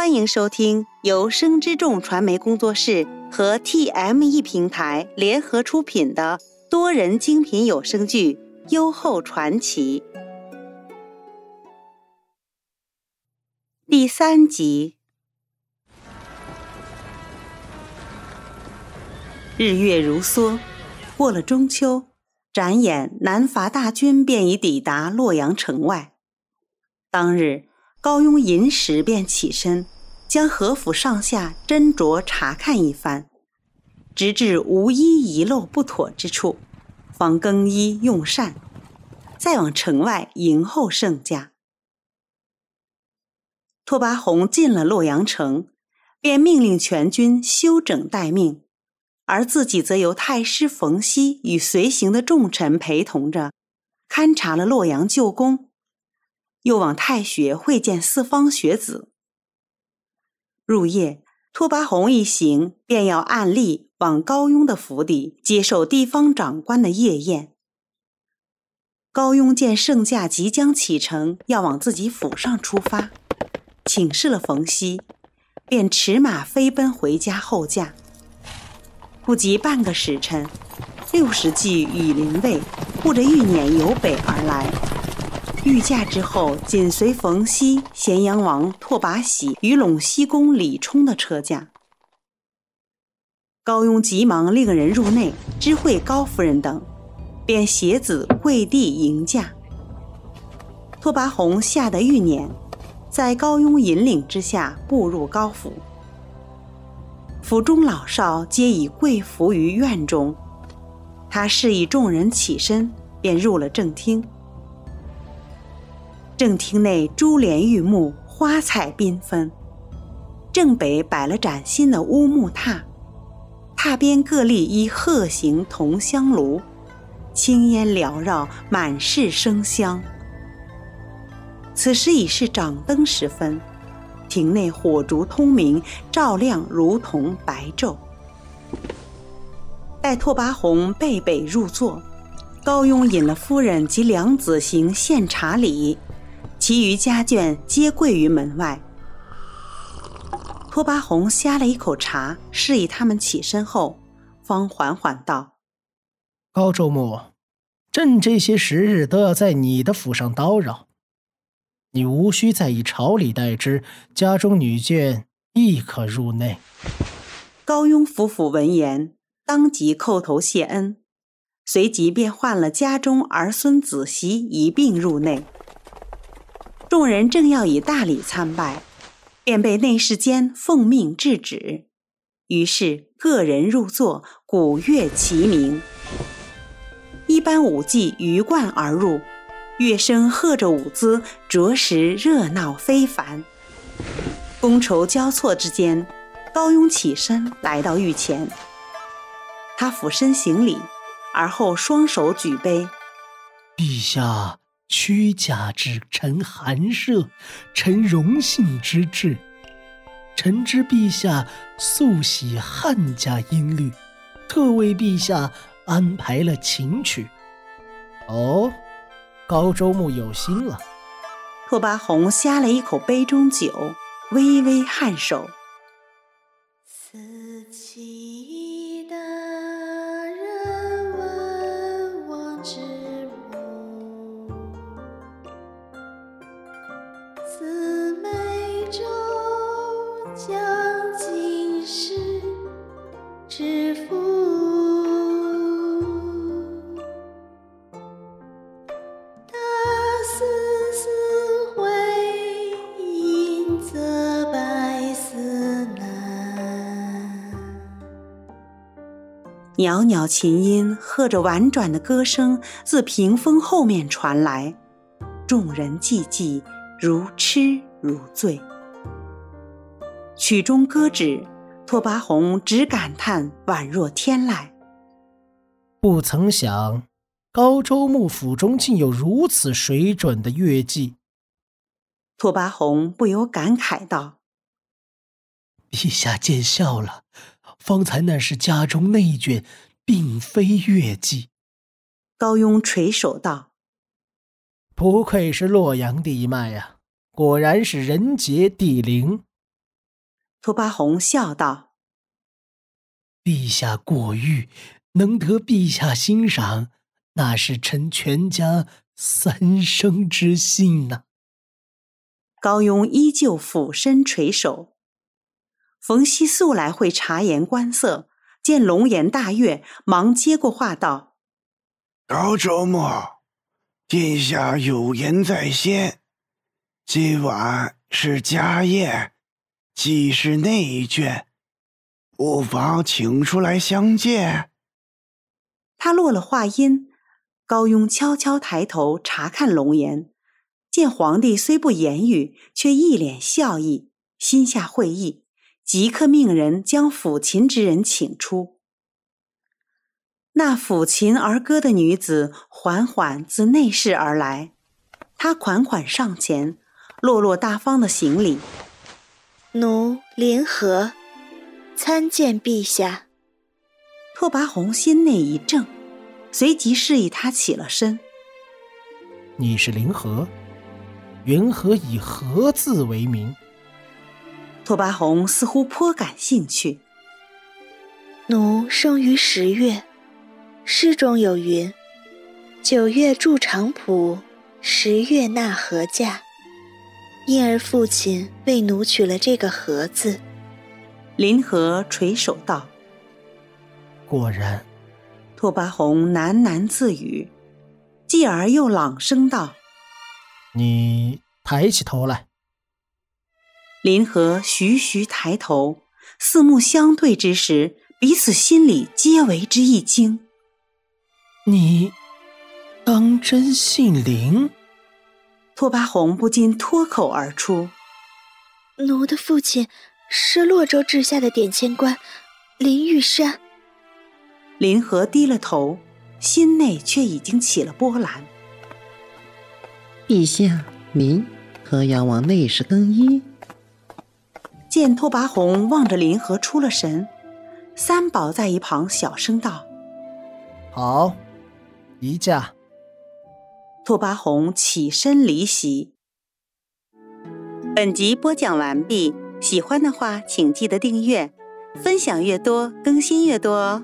欢迎收听由生之众传媒工作室和 TME 平台联合出品的多人精品有声剧《优厚传奇》第三集。日月如梭，过了中秋，转眼南伐大军便已抵达洛阳城外。当日。高雍寅时便起身，将何府上下斟酌查看一番，直至无一遗漏不妥之处，方更衣用膳，再往城外迎候圣驾。拓跋宏进了洛阳城，便命令全军休整待命，而自己则由太师冯熙与随行的重臣陪同着，勘察了洛阳旧宫。又往太学会见四方学子。入夜，拓跋宏一行便要按例往高雍的府邸接受地方长官的夜宴。高雍见圣驾即将启程，要往自己府上出发，请示了冯熙，便驰马飞奔回家候驾。不及半个时辰，六十骑羽林卫护着玉辇由北而来。御驾之后，紧随冯熙、咸阳王拓跋喜与陇西公李冲的车驾。高雍急忙令人入内知会高夫人等，便携子跪地迎驾。拓跋宏吓得欲撵，在高雍引领之下步入高府。府中老少皆已跪伏于院中，他示意众人起身，便入了正厅。正厅内珠帘玉幕，花彩缤纷。正北摆了崭新的乌木榻，榻边各立一鹤形铜香炉，青烟缭绕，满室生香。此时已是掌灯时分，庭内火烛通明，照亮如同白昼。待拓跋宏背北入座，高雍引了夫人及两子行献茶礼。其余家眷皆跪于门外。拓跋宏呷了一口茶，示意他们起身后，方缓缓道：“高州牧，朕这些时日都要在你的府上叨扰，你无需再以朝礼待之，家中女眷亦可入内。”高雍夫妇闻言，当即叩头谢恩，随即便唤了家中儿孙子媳一并入内。众人正要以大礼参拜，便被内侍监奉命制止。于是各人入座，鼓乐齐鸣。一班舞伎鱼贯而入，乐声和着舞姿，着实热闹非凡。觥筹交错之间，高雍起身来到御前，他俯身行礼，而后双手举杯：“陛下。”屈驾之臣寒舍，臣荣幸之至。臣知陛下素喜汉家音律，特为陛下安排了琴曲。哦，高州牧有心了。拓跋宏呷了一口杯中酒，微微颔首。袅袅琴音和着婉转的歌声自屏风后面传来，众人寂寂，如痴如醉。曲终歌止，拓跋宏只感叹宛若天籁。不曾想，高州幕府中竟有如此水准的乐伎。拓跋宏不由感慨道：“陛下见笑了。”方才那是家中内眷，并非月季。高庸垂首道：“不愧是洛阳地脉呀，果然是人杰地灵。”拓跋宏笑道：“陛下过誉，能得陛下欣赏，那是臣全家三生之幸呐。”高庸依旧俯身垂首。冯熙素来会察言观色，见龙颜大悦，忙接过话道：“高周末，殿下有言在先，今晚是家宴，既是内眷，不妨请出来相见。”他落了话音，高雍悄悄抬头查看龙颜，见皇帝虽不言语，却一脸笑意，心下会意。即刻命人将抚琴之人请出。那抚琴而歌的女子缓缓自内室而来，她款款上前，落落大方的行礼：“奴林和，参见陛下。”拓跋宏心内一怔，随即示意他起了身。“你是林和，云何以和字为名？”拓跋宏似乎颇感兴趣。奴生于十月，诗中有云：“九月筑长圃，十月纳禾稼。”因而父亲为奴取了这个“禾”字。林和垂首道：“果然。”拓跋宏喃喃自语，继而又朗声道：“你抬起头来。”林和徐徐抬头，四目相对之时，彼此心里皆为之一惊。你当真姓林？拓跋宏不禁脱口而出：“奴的父亲是洛州治下的典签官林玉山。”林和低了头，心内却已经起了波澜。陛下，您可要往内室更衣？见拓跋宏望着林河出了神，三宝在一旁小声道：“好，移驾。”拓跋宏起身离席。本集播讲完毕，喜欢的话请记得订阅，分享越多更新越多哦。